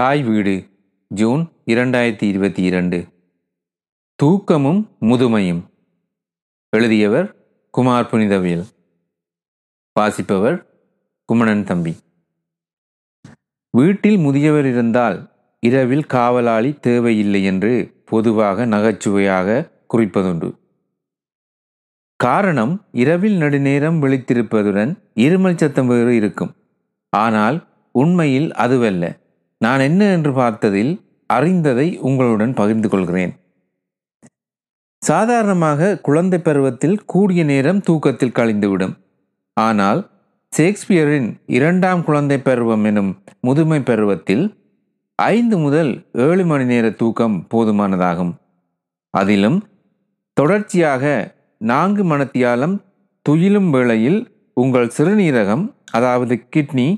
தாய் வீடு ஜூன் இரண்டாயிரத்தி இருபத்தி இரண்டு. தூக்கமும் முதுமையும். எழுதியவர் குமார் புனிதவேல் வாசிப்பவர் குமணன் தம்பி. வீட்டில் முதியவர் இருந்தால் இரவில் காவலாளி தேவையில்லை என்று பொதுவாக நகைச்சுவையாக குறிப்பதுண்டு. காரணம் இரவில் நெடுநேரம் விழித்திருப்பதுடன் இருமல் சத்தம் வேறு இருக்கும். ஆனால் உண்மையில் அதுவல்ல. நான் என்ன என்று பார்த்ததில் அறிந்ததை உங்களுடன் பகிர்ந்து கொள்கிறேன். சாதாரணமாக குழந்தை பருவத்தில் கூடிய நேரம் தூக்கத்தில் கழிந்துவிடும். ஆனால் ஷேக்ஸ்பியரின் இரண்டாம் குழந்தை பருவம் எனும் முதுமை பருவத்தில் ஐந்து முதல் ஏழு மணி நேர தூக்கம் போதுமானதாகும். அதிலும் தொடர்ச்சியாக நான்கு மணத்தியாலம் துயிலும் வேளையில் உங்கள் சிறுநீரகம் அதாவது கிட்னி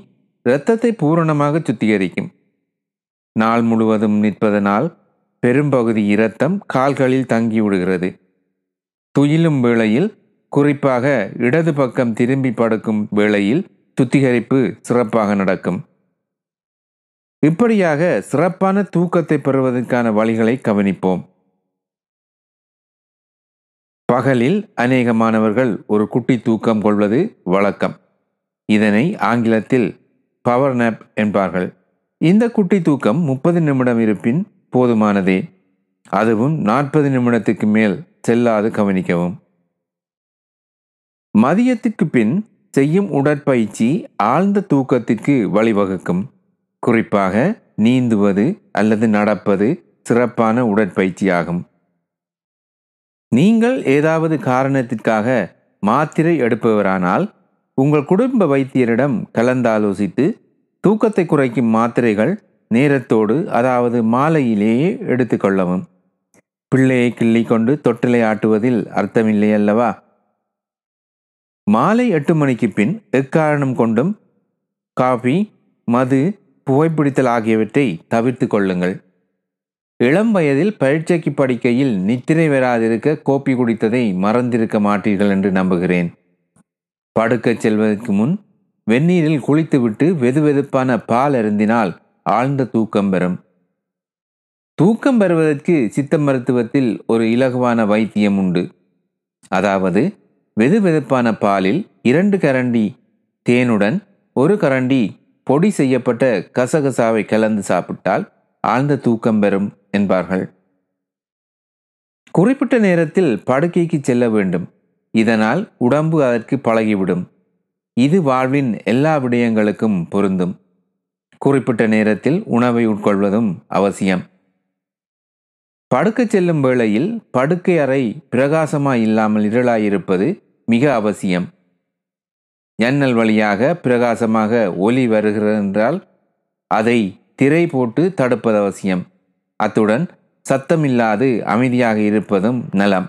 இரத்தத்தை பூரணமாக சுத்திகரிக்கும். நாள் முழுவதும் நிற்பதனால் பெரும்பகுதி இரத்தம் கால்களில் தங்கிவிடுகிறது துயிலும் வேளையில் குறிப்பாக இடது பக்கம் திரும்பி படுக்கும் வேளையில் சுத்திகரிப்பு சிறப்பாக நடக்கும். இப்படியாக சிறப்பான தூக்கத்தை பெறுவதற்கான வழிகளை கவனிப்போம். பகலில் அநேக மாணவர்கள் ஒரு குட்டி தூக்கம் கொள்வது வழக்கம். இதனை ஆங்கிலத்தில் பவர் நேப் என்பார்கள். இந்த குட்டி தூக்கம் முப்பது நிமிடம் இருப்பின் போதுமானதே. அதுவும் நாற்பது நிமிடத்துக்கு மேல் செல்லாது கவனிக்கவும். மதியத்திற்கு பின் செய்யும் உடற்பயிற்சி ஆழ்ந்த தூக்கத்திற்கு வழிவகுக்கும். குறிப்பாக நீந்துவது அல்லது நடப்பது சிறப்பான உடற்பயிற்சியாகும். நீங்கள் ஏதாவது காரணத்திற்காக மாத்திரை எடுப்பவரானால் உங்கள் குடும்ப வைத்தியரிடம் கலந்தாலோசித்து தூக்கத்தை குறைக்கும் மாத்திரைகள் நேரத்தோடு அதாவது மாலையிலேயே எடுத்துக்கொள்ளவும் பிள்ளையை கிள்ளி கொண்டு தொட்டிலை ஆட்டுவதில் அர்த்தமில்லை அல்லவா? மாலை எட்டு மணிக்கு பின் எக்காரணம் கொண்டும் காபி மது புகைப்பிடித்தல் ஆகியவற்றை தவிர்த்து கொள்ளுங்கள். இளம் வயதில் பரீட்சைக்கு படிக்கையில் நித்திரை வராதிருக்க கோப்பி குடித்ததை மறந்திருக்க மாட்டீர்கள் என்று நம்புகிறேன். படுக்கச் செல்வதற்கு முன் வெந்நீரில் குளித்துவிட்டு வெதுவெதுப்பான பால் அருந்தினால் ஆழ்ந்த தூக்கம் பெறும் தூக்கம் பெறுவதற்கு சித்த மருத்துவத்தில் ஒரு இலகுவான வைத்தியம் உண்டு. அதாவது வெதுவெதுப்பான பாலில் இரண்டு கரண்டி தேனுடன் ஒரு கரண்டி பொடி செய்யப்பட்ட கசகசாவை கலந்து சாப்பிட்டால் ஆழ்ந்த தூக்கம் பெறும் என்பார்கள். குறிப்பிட்ட நேரத்தில் படுக்கைக்கு செல்ல வேண்டும். இதனால் உடம்பு அதற்கு பழகிவிடும். இது வாழ்வின் எல்லா விடயங்களுக்கும் பொருந்தும். குறிப்பிட்ட நேரத்தில் உணவை உட்கொள்வதும் அவசியம். படுக்கச் செல்லும் வேளையில் படுக்கை அறை பிரகாசமாய் இல்லாமல் இருளாயிருப்பது மிக அவசியம். ஜன்னல் வழியாக பிரகாசமாக ஒலி வருகிறது என்றால் அதை திரை போட்டு தடுப்பது அவசியம். அத்துடன் சத்தமில்லாது அமைதியாக இருப்பதும் நலம்.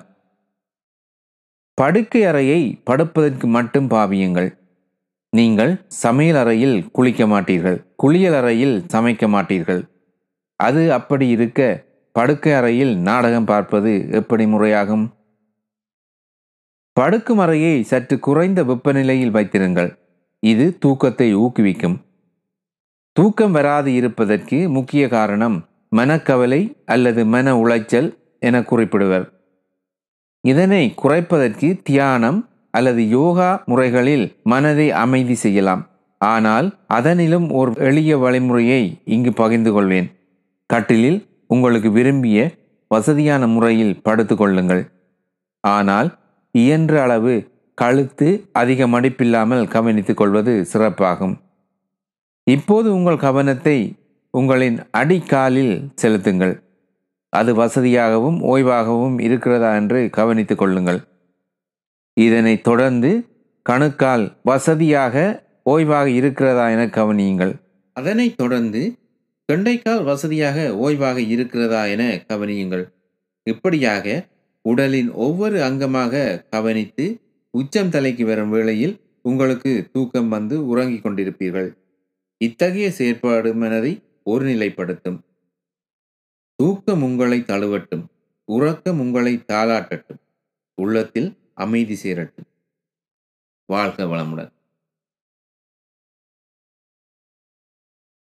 படுக்கை அறையை படுப்பதற்கு மட்டும் பாவியுங்கள். நீங்கள் சமையல் அறையில் குளிக்க மாட்டீர்கள். குளியல் அறையில் சமைக்க மாட்டீர்கள். அது அப்படி இருக்க படுக்கை அறையில் நாடகம் பார்ப்பது எப்படி முறையாகும்? படுக்கும் அறையை சற்று குறைந்த வெப்பநிலையில் வைத்திருங்கள். இது தூக்கத்தை ஊக்குவிக்கும். தூக்கம் வராது இருப்பதற்கு முக்கிய காரணம் மனக்கவலை அல்லது மன உளைச்சல் என குறிப்பிடுவர். இதனை குறைப்பதற்கு தியானம் அல்லது யோகா முறைகளில் மனதை அமைதி செய்யலாம். ஆனால் அதனிலும் ஒரு எளிய வழிமுறையை இங்கு பகிர்ந்து கொள்வேன். கட்டிலில் உங்களுக்கு விரும்பிய வசதியான முறையில் படுத்து கொள்ளுங்கள். ஆனால் இயன்ற அளவு கழுத்து அதிக மடிப்பில்லாமல் கவனித்துக் கொள்வது சிறப்பாகும். இப்போது உங்கள் கவனத்தை உங்களின் அடிக்காலில் செலுத்துங்கள். அது வசதியாகவும் ஓய்வாகவும் இருக்கிறதா என்று கவனித்துக் கொள்ளுங்கள். இதனை தொடர்ந்து கணுக்கால் வசதியாக ஓய்வாக இருக்கிறதா என கவனியுங்கள். அதனைத் தொடர்ந்து கெண்டைக்கால் வசதியாக ஓய்வாக இருக்கிறதா என கவனியுங்கள். இப்படியாக உடலின் ஒவ்வொரு அங்கமாக கவனித்து உச்சம் தலைக்கு வரும் வேளையில் உங்களுக்கு தூக்கம் வந்து உறங்கிக் கொண்டிருப்பீர்கள். இத்தகைய செயற்பாடு மனதை ஒருநிலைப்படுத்தும். தூக்கம் உங்களை தழுவட்டும். உறக்கம் உங்களை தாளாட்டட்டும். உள்ளத்தில் அமைதி சேரட்டும் வாழ்க வளமுடன்.